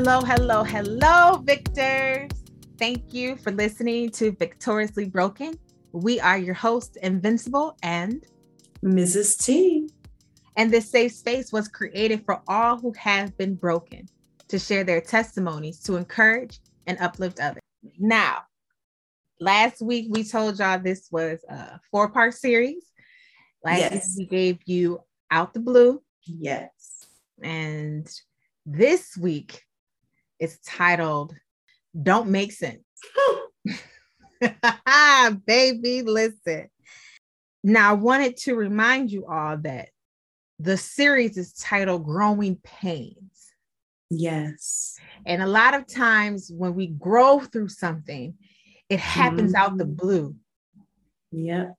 Hello, hello, hello, victors. Thank you for listening to Victoriously Broken. We are your hosts, Invincible and Mrs. T. And this safe space was created for all who have been broken to share their testimonies to encourage and uplift others. Now, last week we told y'all this was a four part series. Last yes. week we gave you Out the Blue. Yes. And this week it's titled Don't Make Sense. Baby, listen. Now, I wanted to remind you all that the series is titled Growing Pains. Yes. And a lot of times when we grow through something, it happens mm-hmm. out the mm-hmm. blue. Yep.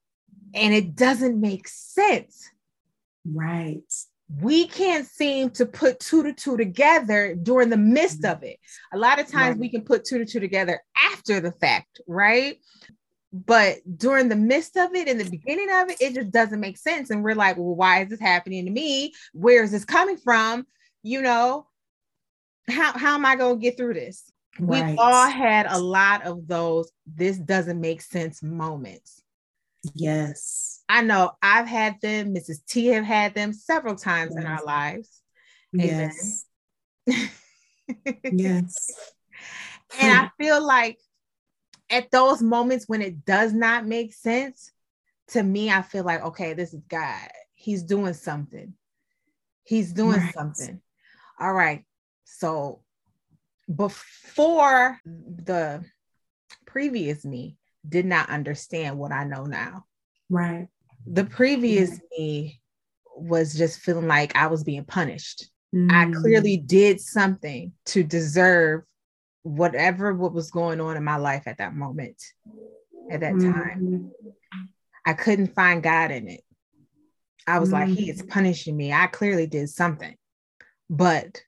And it doesn't make sense. Right we can't seem to put two to two together during the midst of it. A lot of times right. we can put two to two together after the fact, right? But during the midst of it, in the beginning of it, it just doesn't make sense. And we're like, well, why is this happening to me? Where is this coming from? You know, how, how am I going to get through this? Right. We've all had a lot of those, this doesn't make sense moments. Yes. I know I've had them, Mrs. T have had them several times yes. in our lives. Yes. yes. And I feel like at those moments when it does not make sense, to me, I feel like, okay, this is God. He's doing something. He's doing right. something. All right. So before the previous me did not understand what I know now. Right. The previous yeah. me was just feeling like I was being punished. Mm. I clearly did something to deserve whatever what was going on in my life at that moment, at that mm. time. I couldn't find God in it. I was mm. like, He is mm. punishing me. I clearly did something. But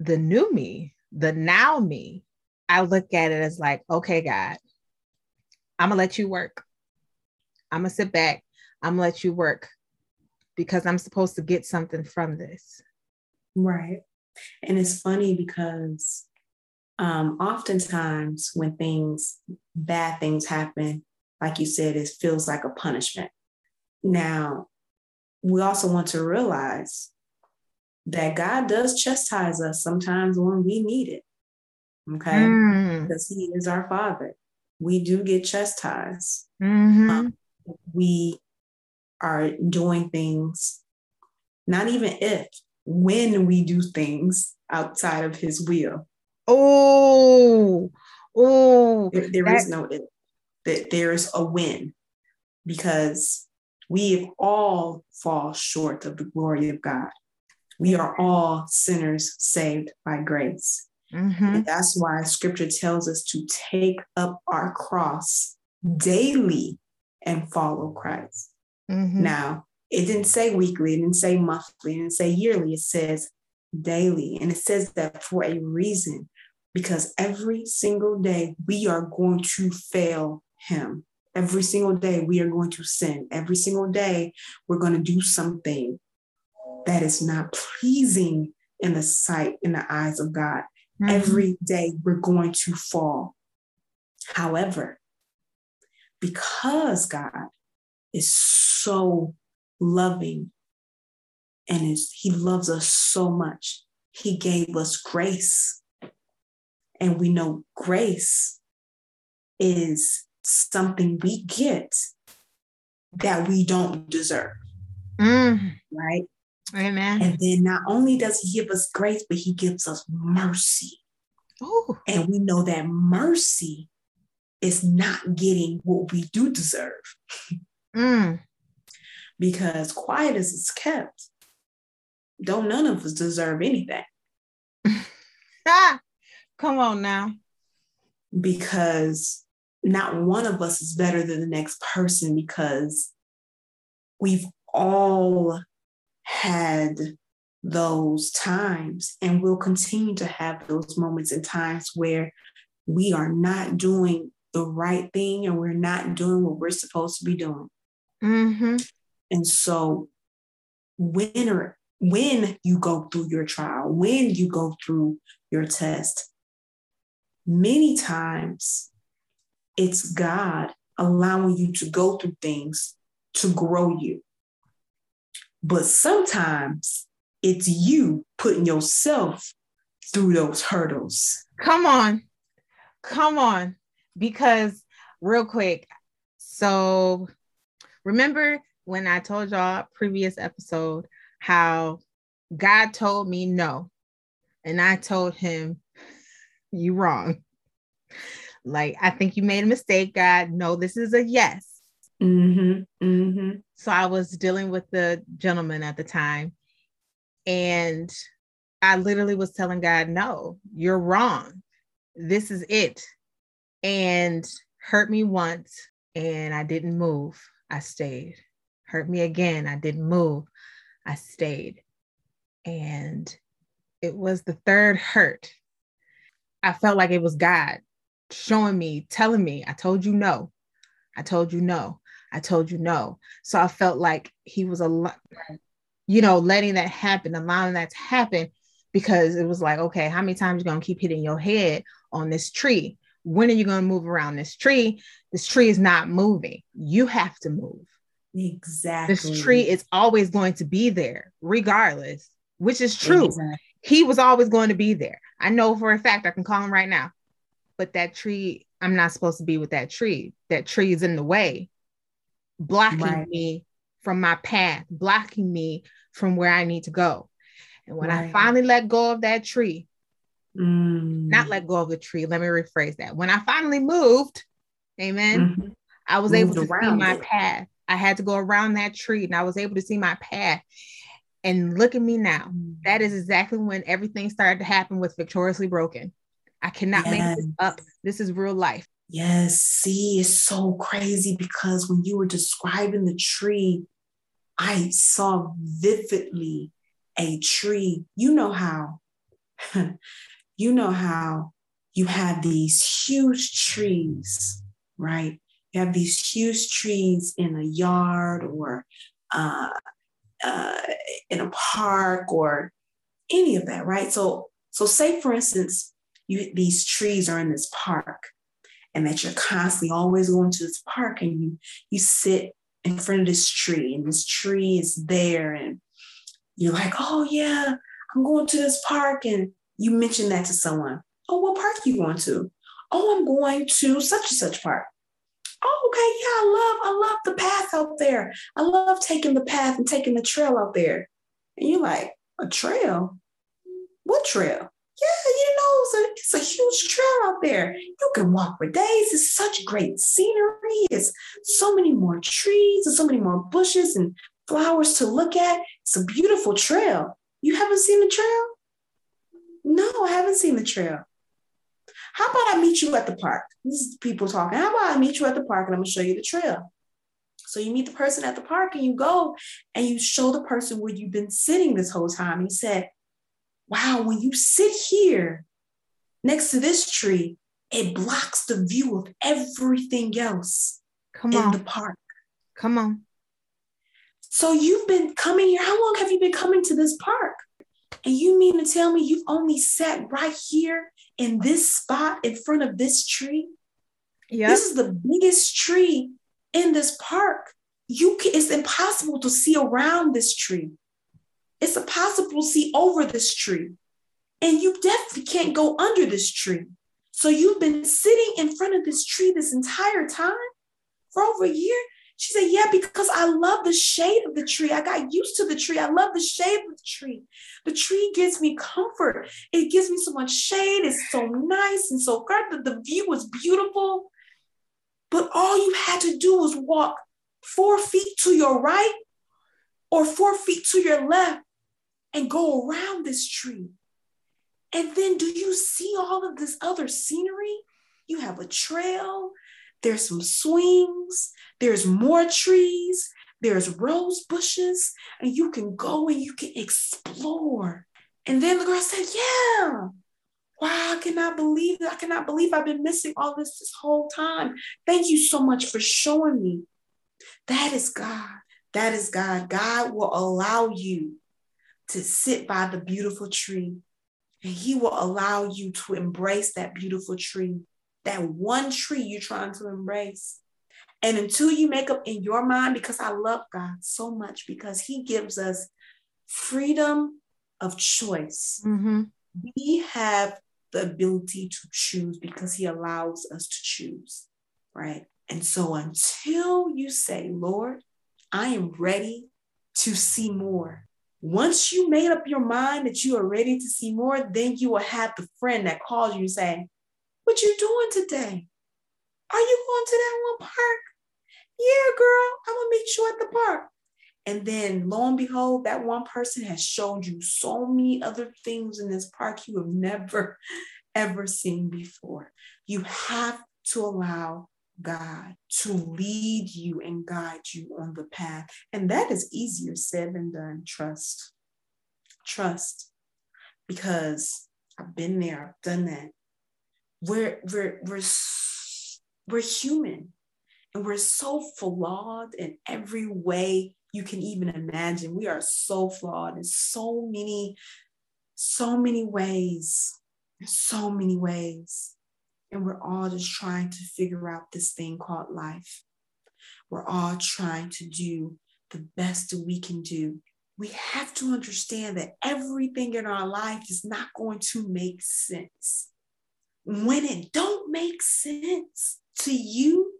the new me, the now me, I look at it as like, okay, God, I'm gonna let you work. I'm gonna sit back. I'm gonna let you work because I'm supposed to get something from this. Right. And it's funny because um, oftentimes when things, bad things happen, like you said, it feels like a punishment. Now, we also want to realize that God does chastise us sometimes when we need it. Okay. Mm. Because He is our Father we do get chastised. Mm-hmm. Um, we are doing things, not even if, when we do things outside of his will. Oh, oh, there, there is no if. That there is a win because we all fall short of the glory of God. We are all sinners saved by grace. Mm-hmm. And that's why scripture tells us to take up our cross daily and follow Christ. Mm-hmm. Now, it didn't say weekly, it didn't say monthly, it didn't say yearly, it says daily. And it says that for a reason, because every single day we are going to fail Him. Every single day we are going to sin. Every single day we're going to do something that is not pleasing in the sight, in the eyes of God. Mm-hmm. Every day we're going to fall. However, because God is so loving and is, he loves us so much, he gave us grace. And we know grace is something we get that we don't deserve. Mm. Right? Amen. And then not only does he give us grace, but he gives us mercy. Ooh. And we know that mercy is not getting what we do deserve. Mm. because quiet as it's kept, don't none of us deserve anything. ah, come on now. Because not one of us is better than the next person because we've all had those times and we'll continue to have those moments and times where we are not doing the right thing and we're not doing what we're supposed to be doing. Mm-hmm. And so when are when you go through your trial, when you go through your test, many times it's God allowing you to go through things to grow you. But sometimes it's you putting yourself through those hurdles. Come on. Come on. Because, real quick, so remember when I told y'all previous episode how God told me no, and I told him, You wrong. Like, I think you made a mistake, God. No, this is a yes. Mm-hmm, mm-hmm. So I was dealing with the gentleman at the time, and I literally was telling God, No, you're wrong. This is it. And hurt me once, and I didn't move. I stayed. Hurt me again. I didn't move. I stayed. And it was the third hurt. I felt like it was God showing me, telling me, I told you no. I told you no. I told you no. So I felt like he was a lot, you know, letting that happen, allowing that to happen because it was like, okay, how many times you gonna keep hitting your head on this tree? When are you gonna move around this tree? This tree is not moving. You have to move. Exactly. This tree is always going to be there, regardless, which is true. Exactly. He was always going to be there. I know for a fact I can call him right now. But that tree, I'm not supposed to be with that tree. That tree is in the way, blocking right. me from my path, blocking me from where I need to go. And when right. I finally let go of that tree, mm. not let go of the tree, let me rephrase that. When I finally moved, amen, mm-hmm. I was Moved able to see my path. I had to go around that tree and I was able to see my path. And look at me now. Mm. That is exactly when everything started to happen with Victoriously Broken. I cannot yes. make this up. This is real life. Yes. See, it's so crazy because when you were describing the tree, I saw vividly a tree. You know how, you know how you have these huge trees, right? You have these huge trees in a yard or uh, uh, in a park or any of that, right? So, so say for instance, you these trees are in this park, and that you're constantly always going to this park, and you you sit in front of this tree, and this tree is there, and you're like, oh yeah, I'm going to this park, and you mention that to someone. Oh, what park you going to? Oh, I'm going to such and such park oh, okay, yeah, I love, I love the path out there. I love taking the path and taking the trail out there. And you're like, a trail? What trail? Yeah, you know, it's a, it's a huge trail out there. You can walk for days. It's such great scenery. It's so many more trees and so many more bushes and flowers to look at. It's a beautiful trail. You haven't seen the trail? No, I haven't seen the trail. How about I meet you at the park? This is people talking. How about I meet you at the park and I'm gonna show you the trail? So you meet the person at the park and you go and you show the person where you've been sitting this whole time. You said, Wow, when you sit here next to this tree, it blocks the view of everything else Come in on. the park. Come on. So you've been coming here. How long have you been coming to this park? And you mean to tell me you've only sat right here in this spot in front of this tree. Yeah. This is the biggest tree in this park. You can, it's impossible to see around this tree. It's impossible to see over this tree. And you definitely can't go under this tree. So you've been sitting in front of this tree this entire time for over a year. She said, Yeah, because I love the shade of the tree. I got used to the tree. I love the shade of the tree. The tree gives me comfort. It gives me so much shade. It's so nice and so good. The, the view was beautiful. But all you had to do was walk four feet to your right or four feet to your left and go around this tree. And then do you see all of this other scenery? You have a trail, there's some swings, there's more trees, there's rose bushes, and you can go and you can explore. And then the girl said, Yeah, wow, I cannot believe it. I cannot believe I've been missing all this this whole time. Thank you so much for showing me. That is God. That is God. God will allow you to sit by the beautiful tree. And he will allow you to embrace that beautiful tree, that one tree you're trying to embrace. And until you make up in your mind, because I love God so much, because he gives us freedom of choice. Mm-hmm. We have the ability to choose because he allows us to choose, right? And so until you say, Lord, I am ready to see more. Once you made up your mind that you are ready to see more, then you will have the friend that calls you and say, What you doing today? Are you going to that one park? Yeah, girl, I'm gonna meet you at the park. And then lo and behold, that one person has showed you so many other things in this park you have never, ever seen before. You have to allow God to lead you and guide you on the path. And that is easier said than done. Trust. Trust. Because I've been there, I've done that. We're, we're, we're, we're human and we're so flawed in every way you can even imagine. We are so flawed in so many, so many ways, so many ways. And we're all just trying to figure out this thing called life. We're all trying to do the best that we can do. We have to understand that everything in our life is not going to make sense. When it don't make sense to you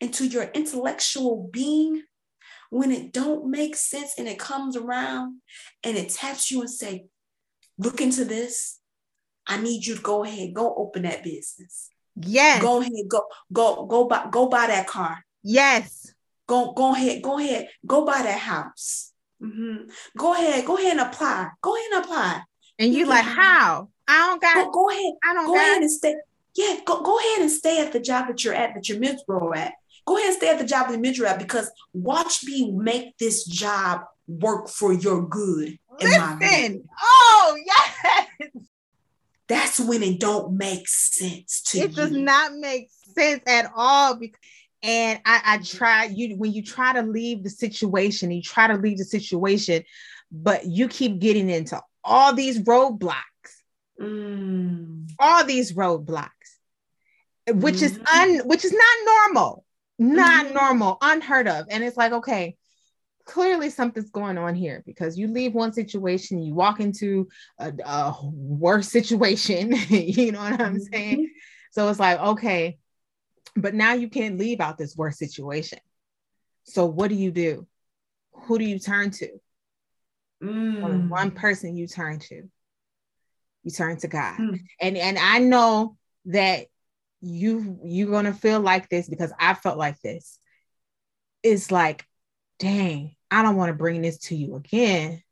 and to your intellectual being, when it don't make sense and it comes around and it taps you and say, look into this. I need you to go ahead, go open that business. Yes. Go ahead, go, go, go buy, go buy that car. Yes. Go, go ahead, go ahead, go buy that house. Mm-hmm. Go ahead, go ahead and apply. Go ahead and apply. And you're like, mm-hmm. how? I don't got. Go, go ahead. I don't. Go ahead and stay. Yeah, go, go ahead and stay at the job that you're at, that you're miserable at. Go ahead and stay at the job in the at because watch me make this job work for your good. Listen. Oh, yes. That's when it don't make sense to you. it you. does not make sense at all. Because, and I, I try you when you try to leave the situation, you try to leave the situation, but you keep getting into all these roadblocks. Mm. All these roadblocks, which mm-hmm. is un which is not normal not mm-hmm. normal, unheard of. And it's like, okay, clearly something's going on here because you leave one situation, you walk into a, a worse situation. you know what I'm mm-hmm. saying? So it's like, okay, but now you can't leave out this worse situation. So what do you do? Who do you turn to? Mm. One person you turn to. You turn to God. Mm. And and I know that you you're gonna feel like this because I felt like this. It's like, dang, I don't want to bring this to you again.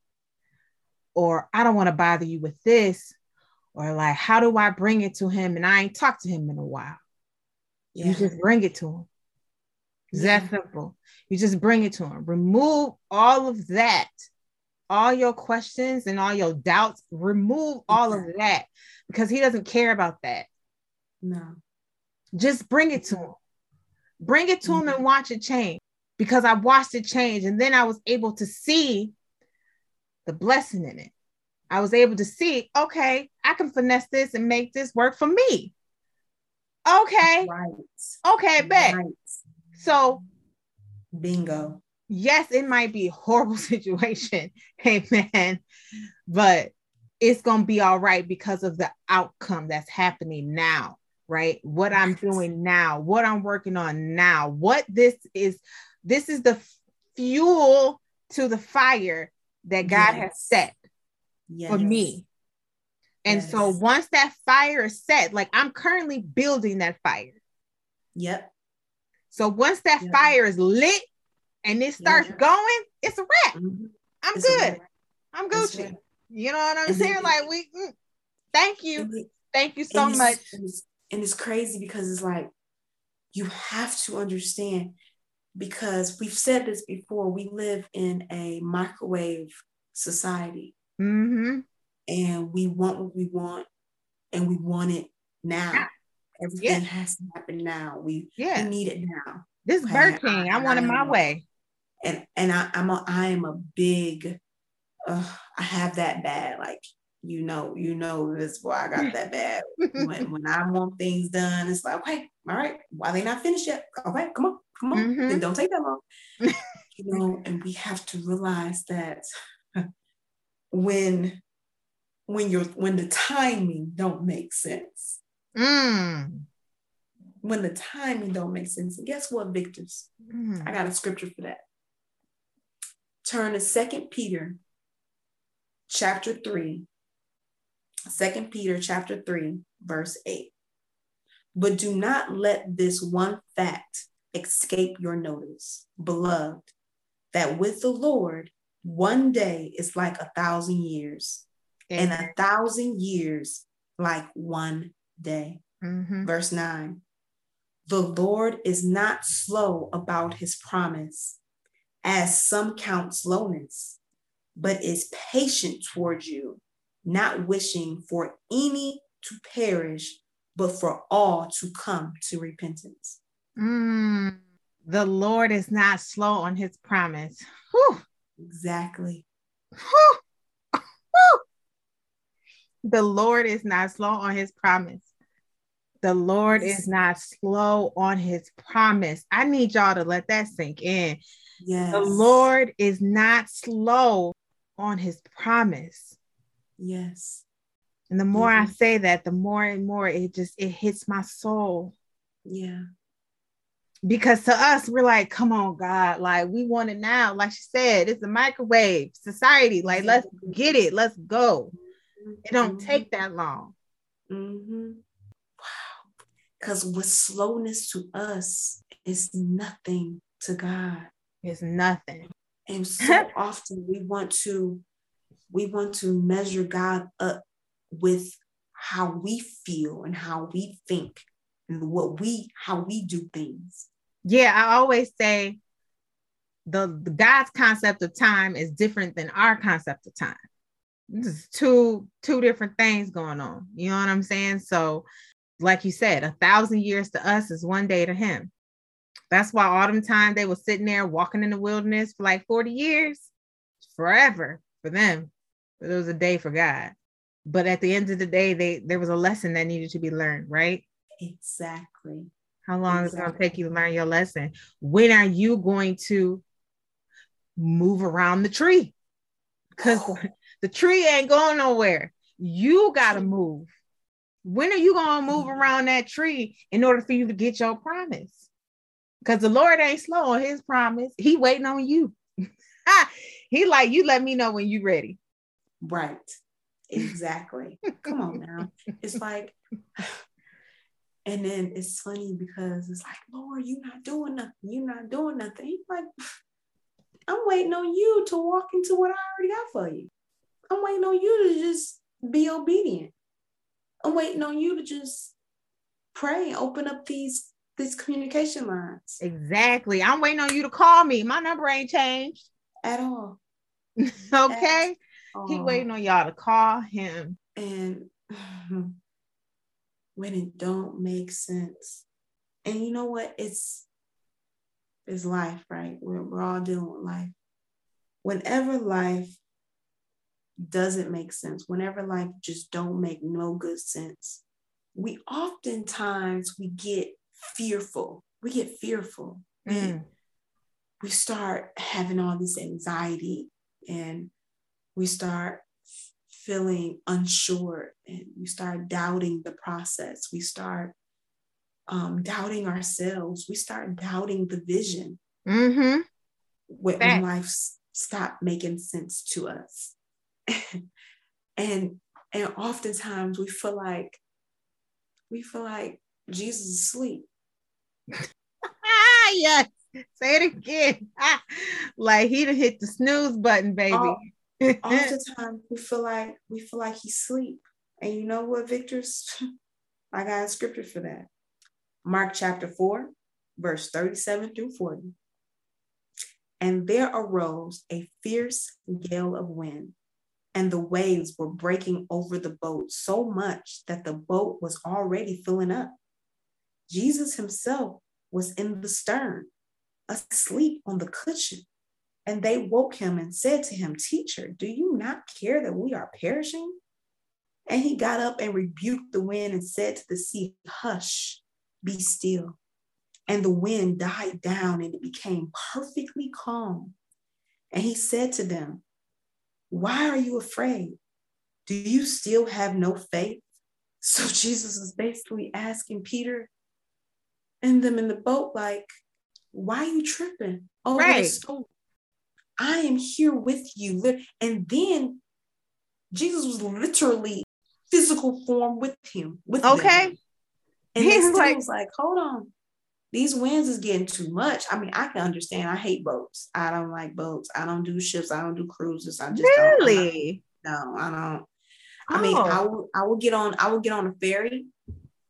Or I don't want to bother you with this. Or like, how do I bring it to him? And I ain't talked to him in a while. Yeah. You just bring it to him. It's yeah. that simple. You just bring it to him. Remove all of that, all your questions and all your doubts. Remove all of that because he doesn't care about that. No. Just bring it to him. Bring it to mm-hmm. him and watch it change because I watched it change. And then I was able to see the blessing in it. I was able to see, okay, I can finesse this and make this work for me. Okay. Right. Okay, bet. Right. So, bingo. Yes, it might be a horrible situation. amen, but it's going to be all right because of the outcome that's happening now right? What I'm doing now, what I'm working on now, what this is, this is the fuel to the fire that God yes. has set yes. for me. And yes. so once that fire is set, like I'm currently building that fire. Yep. So once that yep. fire is lit and it starts yep. going, it's a wrap. Mm-hmm. I'm it's good. I'm Gucci. You know what I'm saying? like we mm, thank you. Thank you so much and it's crazy because it's like you have to understand because we've said this before we live in a microwave society mm-hmm. and we want what we want and we want it now everything yeah. has to happen now we, yeah. we need it now this okay? Burger King, I, I want it my way and and I, I'm a I am a big uh, I have that bad. Like, you know, you know this why I got that bad. when, when I want things done, it's like, okay, all right, why they not finished yet? Okay, come on, come on. Mm-hmm. Then don't take that long. you know, and we have to realize that when when you're when the timing don't make sense. Mm. When the timing don't make sense. And guess what, victors? Mm. I got a scripture for that. Turn to Second Peter chapter 3. 2 Peter chapter 3, verse 8. But do not let this one fact escape your notice, beloved, that with the Lord, one day is like a thousand years, and a thousand years like one day. Mm-hmm. Verse 9 The Lord is not slow about his promise, as some count slowness, but is patient towards you, not wishing for any to perish, but for all to come to repentance. Mm, the Lord is not slow on his promise. Whew. Exactly. Whew. Whew. The Lord is not slow on his promise. The Lord is not slow on his promise. I need y'all to let that sink in. Yes. The Lord is not slow on his promise. Yes. And the more mm-hmm. I say that, the more and more it just it hits my soul. Yeah because to us we're like come on god like we want it now like she said it's a microwave society like let's get it let's go it don't mm-hmm. take that long mm-hmm. wow because with slowness to us is nothing to god it's nothing and so often we want to we want to measure god up with how we feel and how we think and what we how we do things yeah, I always say the, the God's concept of time is different than our concept of time. This is two two different things going on. You know what I'm saying? So, like you said, a thousand years to us is one day to him. That's why autumn time they were sitting there walking in the wilderness for like 40 years, forever for them. But it was a day for God. But at the end of the day, they there was a lesson that needed to be learned, right? Exactly. How long exactly. is it going to take you to learn your lesson? When are you going to move around the tree? Because oh. the tree ain't going nowhere. You got to move. When are you going to move mm-hmm. around that tree in order for you to get your promise? Because the Lord ain't slow on his promise. He waiting on you. he like, you let me know when you ready. Right. Exactly. Come on now. It's like and then it's funny because it's like, Lord, you're not doing nothing. You're not doing nothing. He's like, I'm waiting on you to walk into what I already got for you. I'm waiting on you to just be obedient. I'm waiting on you to just pray and open up these these communication lines. Exactly. I'm waiting on you to call me. My number ain't changed at all. okay. All. He waiting on y'all to call him. And when it don't make sense. And you know what? It's it's life, right? We're, we're all dealing with life. Whenever life doesn't make sense, whenever life just don't make no good sense, we oftentimes we get fearful. We get fearful. Mm. We, start having all this anxiety and we start feeling unsure and we start doubting the process. We start um, doubting ourselves. We start doubting the vision mm-hmm. when, when life stop making sense to us. and and oftentimes we feel like we feel like Jesus is asleep. yes. Say it again. like he would hit the snooze button, baby. Oh, oftentimes we feel like we feel like he's asleep. And you know what, Victor's? I got a scripture for that. Mark chapter 4, verse 37 through 40. And there arose a fierce gale of wind, and the waves were breaking over the boat so much that the boat was already filling up. Jesus himself was in the stern, asleep on the cushion. And they woke him and said to him, Teacher, do you not care that we are perishing? And he got up and rebuked the wind and said to the sea, Hush, be still. And the wind died down and it became perfectly calm. And he said to them, Why are you afraid? Do you still have no faith? So Jesus was basically asking Peter and them in the boat, like, why are you tripping? Oh, right. I am here with you. And then Jesus was literally physical form with him. With okay. Them. And He's like, was like, hold on. These winds is getting too much. I mean, I can understand. I hate boats. I don't like boats. I don't do ships. I don't do cruises. I just really don't. No, I don't. I mean, I oh. will I will get on I will get on a ferry.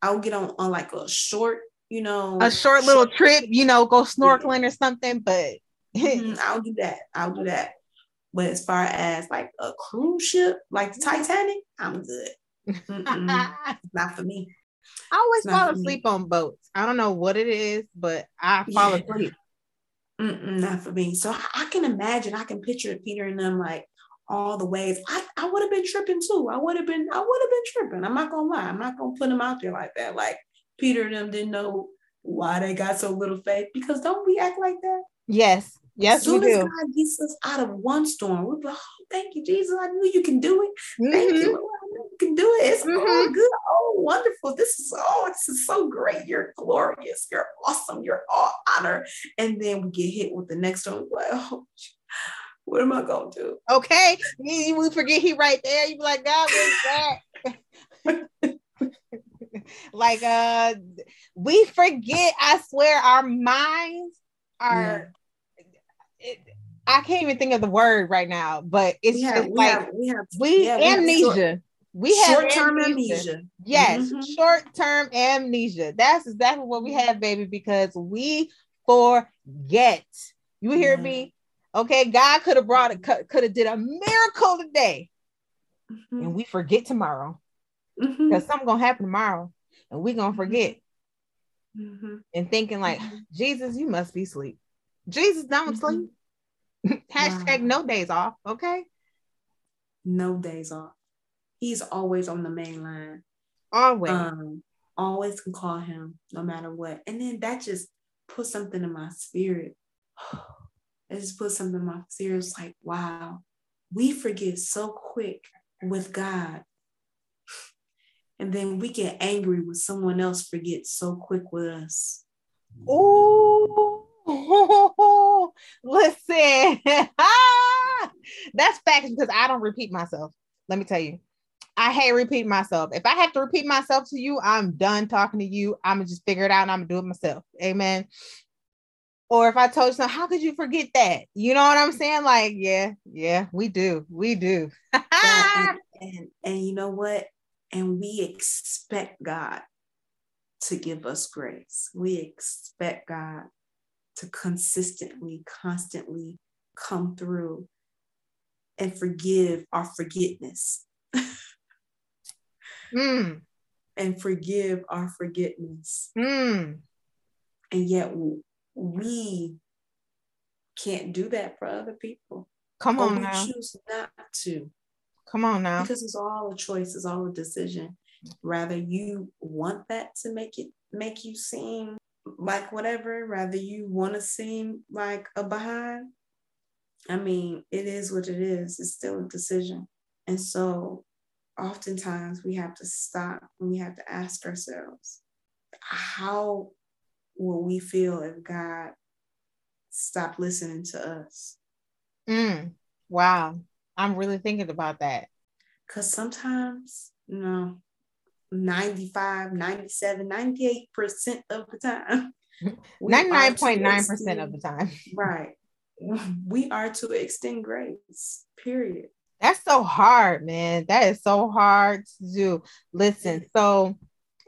I will get on on like a short, you know, a short little short, trip, you know, go snorkeling yeah. or something, but mm-hmm, I'll do that. I'll do that. But as far as like a cruise ship, like the Titanic, I'm good. not for me. I always fall asleep on boats. I don't know what it is, but I fall yeah. asleep. Mm-mm, not for me. So I can imagine, I can picture Peter and them like all the ways. I, I would have been tripping too. I would have been, I would have been tripping. I'm not gonna lie. I'm not gonna put them out there like that. Like Peter and them didn't know why they got so little faith. Because don't we act like that? Yes. Yes, as soon we as. God gets us out of one storm, we're like, oh, thank you, Jesus. I knew you can do it. Mm-hmm. Thank you, I knew you can do it. It's mm-hmm. all good. Oh, wonderful. This is oh, this is so great. You're glorious. You're awesome. You're all honor. And then we get hit with the next one. Like, oh, what am I gonna do? Okay, we forget he right there. You be like, God, what's that? like uh we forget, I swear, our minds are yeah. it, I can't even think of the word right now, but it's we have, we like have, we have we yeah, amnesia. We have short-term amnesia. amnesia. Yes, mm-hmm. short-term amnesia. That's exactly what we have, baby, because we forget. You hear yeah. me? Okay, God could have brought it, could have did a miracle today, mm-hmm. and we forget tomorrow because mm-hmm. something gonna happen tomorrow, and we gonna mm-hmm. forget. Mm-hmm. And thinking like, mm-hmm. Jesus, you must be asleep. Jesus, don't sleep. Hashtag wow. no days off. Okay. No days off. He's always on the main line. Always. Um, always can call him no matter what. And then that just put something in my spirit. it just put something in my spirit. It's like, wow, we forget so quick with God. And then we get angry when someone else forgets so quick with us. Oh, listen. That's facts because I don't repeat myself. Let me tell you. I hate repeating myself. If I have to repeat myself to you, I'm done talking to you. I'm gonna just figure it out and I'm gonna do it myself. Amen. Or if I told you something, how could you forget that? You know what I'm saying? Like, yeah, yeah, we do. We do. and, and, and you know what? And we expect God to give us grace. We expect God to consistently, constantly come through and forgive our forgetness. mm. And forgive our forgetfulness. Mm. And yet we can't do that for other people. Come on we now. choose not to. Come on now. Because it's all a choice, it's all a decision. Rather you want that to make it make you seem like whatever, rather you want to seem like a behind. I mean, it is what it is. It's still a decision. And so oftentimes we have to stop and we have to ask ourselves, how will we feel if God stopped listening to us? Mm, wow. I'm really thinking about that. Because sometimes, you know, 95, 97, 98% of the time. 99.9% of the time. Right. We are to extend grace, period. That's so hard, man. That is so hard to do. Listen, so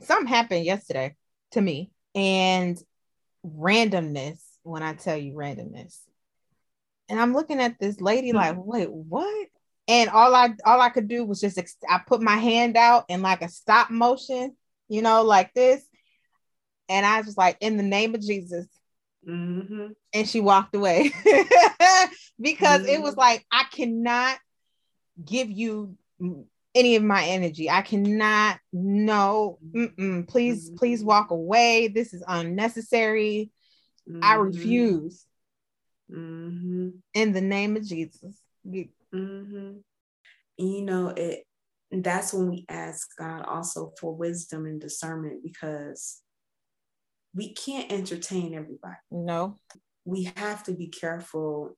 something happened yesterday to me and randomness when I tell you randomness. And I'm looking at this lady hmm. like, wait, what? And all I all I could do was just ex- I put my hand out in like a stop motion, you know, like this. And I was like, in the name of Jesus, Mm-hmm. And she walked away because mm-hmm. it was mm-hmm. like, I cannot give you any of my energy. I cannot, no, please, mm-hmm. please walk away. This is unnecessary. I mm-hmm. refuse. Mm-hmm. In the name of Jesus. Mm-hmm. You know, it that's when we ask God also for wisdom and discernment because we can't entertain everybody. No. We have to be careful,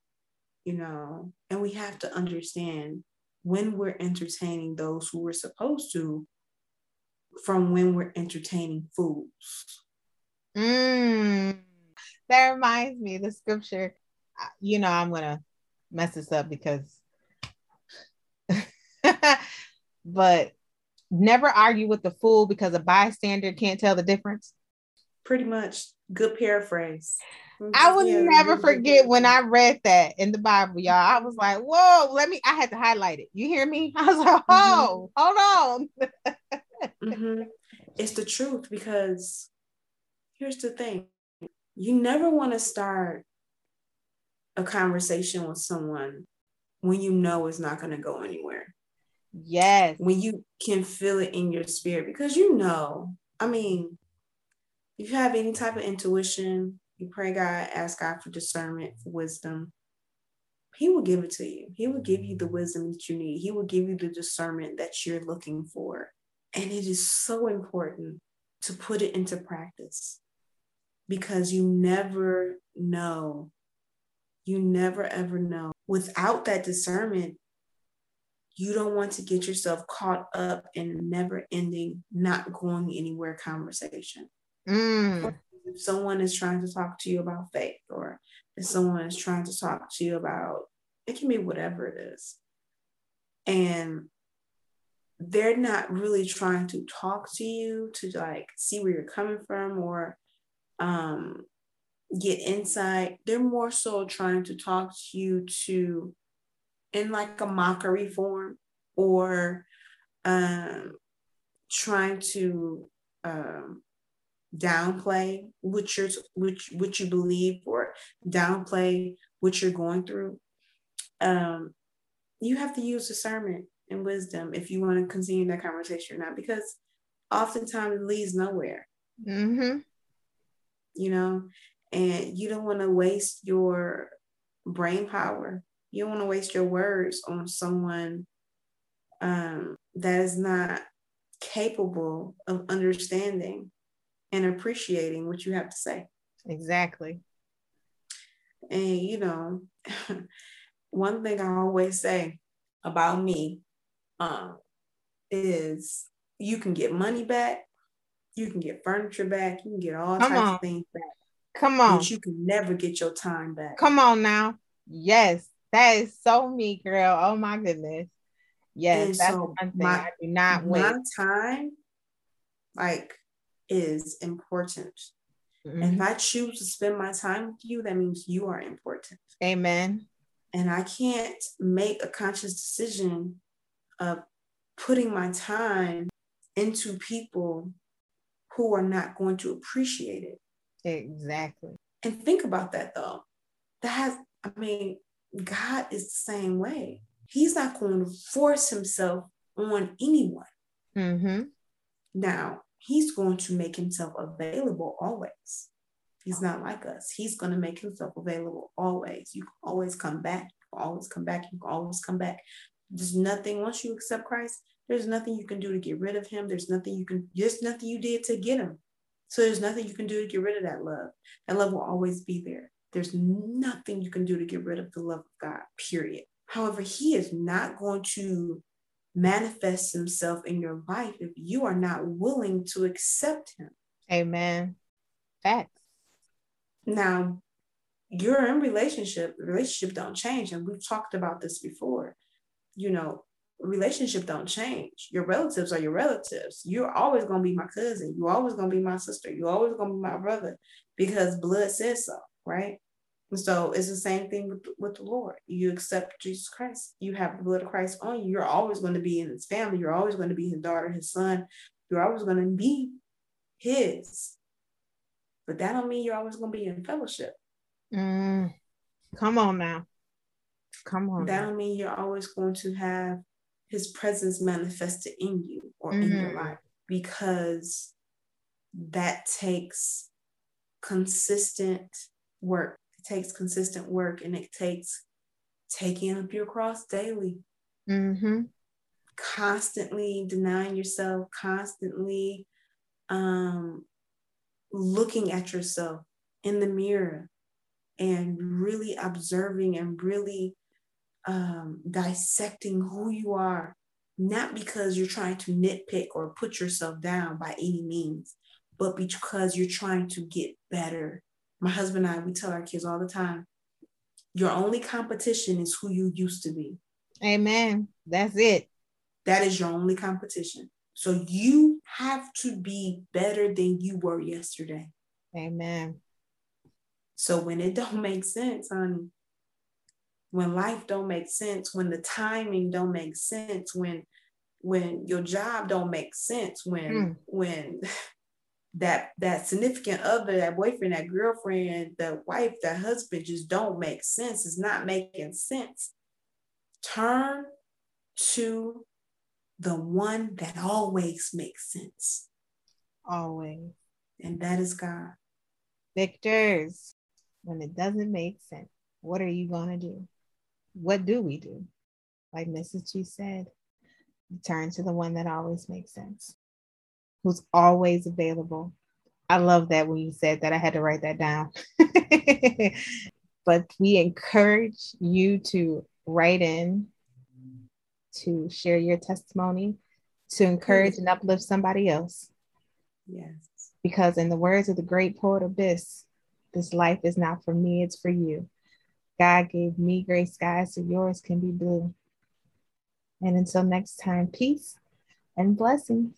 you know, and we have to understand when we're entertaining those who we're supposed to from when we're entertaining fools. Mm. That reminds me of the scripture. You know, I'm going to mess this up because, but never argue with the fool because a bystander can't tell the difference. Pretty much. Good paraphrase. I will yeah, never forget when I read that in the Bible, y'all. I was like, whoa, let me, I had to highlight it. You hear me? I was like, mm-hmm. oh, mm-hmm. hold on. mm-hmm. It's the truth because here's the thing you never want to start a conversation with someone when you know it's not going to go anywhere. Yes. When you can feel it in your spirit because you know, I mean, if you have any type of intuition, you pray God, ask God for discernment, for wisdom. He will give it to you. He will give you the wisdom that you need. He will give you the discernment that you're looking for. And it is so important to put it into practice because you never know. You never ever know. Without that discernment, you don't want to get yourself caught up in a never ending, not going anywhere conversation. Mm. If someone is trying to talk to you about faith, or if someone is trying to talk to you about, it can be whatever it is. And they're not really trying to talk to you to like see where you're coming from or um, get insight. They're more so trying to talk to you to in like a mockery form or um, trying to um, downplay what you're which what you believe or downplay what you're going through um you have to use discernment and wisdom if you want to continue that conversation or not because oftentimes it leads nowhere mm-hmm. you know and you don't want to waste your brain power you don't want to waste your words on someone um, that is not capable of understanding and appreciating what you have to say. Exactly. And you know, one thing I always say about me um, is you can get money back, you can get furniture back, you can get all Come types on. of things back. Come on. But you can never get your time back. Come on now. Yes, that is so me, girl. Oh my goodness. Yes, and that's so one thing my, I do not wait. My time, like is important. Mm-hmm. And if. I choose to spend my time with you, that means you are important. Amen. And I can't make a conscious decision of putting my time into people who are not going to appreciate it. Exactly. And think about that though. That has, I mean, God is the same way. He's not going to force himself on anyone. Mm-hmm. Now, he's going to make himself available always. He's not like us. He's going to make himself available always. You can always come back. You can always come back. You can always come back. There's nothing, once you accept Christ, there's nothing you can do to get rid of him. There's nothing you can, there's nothing you did to get him. So there's nothing you can do to get rid of that love. That love will always be there. There's nothing you can do to get rid of the love of God, period. However, he is not going to manifest himself in your life if you are not willing to accept him. Amen. Facts. Now, you're in relationship, relationship don't change. And we've talked about this before. You know, relationship don't change. Your relatives are your relatives. You're always gonna be my cousin. You're always gonna be my sister. You're always gonna be my brother because blood says so, right? And so it's the same thing with, with the Lord. You accept Jesus Christ. You have the blood of Christ on you. You're always going to be in his family. You're always going to be his daughter, his son. You're always going to be his. but that don't mean you're always going to be in fellowship. Mm. Come on now. Come on. That don't mean you're always going to have his presence manifested in you or mm-hmm. in your mm-hmm. life because that takes consistent work. It takes consistent work and it takes taking up your cross daily. Mm-hmm. Constantly denying yourself, constantly um, looking at yourself in the mirror and really observing and really um, dissecting who you are, not because you're trying to nitpick or put yourself down by any means, but because you're trying to get better. My husband and I, we tell our kids all the time your only competition is who you used to be. Amen. That's it. That is your only competition. So you have to be better than you were yesterday. Amen. So when it don't make sense, honey, when life don't make sense, when the timing don't make sense, when when your job don't make sense, when mm. when that that significant other, that boyfriend, that girlfriend, the wife, that husband just don't make sense. It's not making sense. Turn to the one that always makes sense. Always. And that is God. Victors, when it doesn't make sense, what are you going to do? What do we do? Like Mrs. G said, turn to the one that always makes sense who's always available. I love that when you said that. I had to write that down. but we encourage you to write in, to share your testimony, to encourage and uplift somebody else. Yes. Because, in the words of the great poet Abyss, this life is not for me, it's for you. God gave me gray skies, so yours can be blue. And until next time, peace and blessings.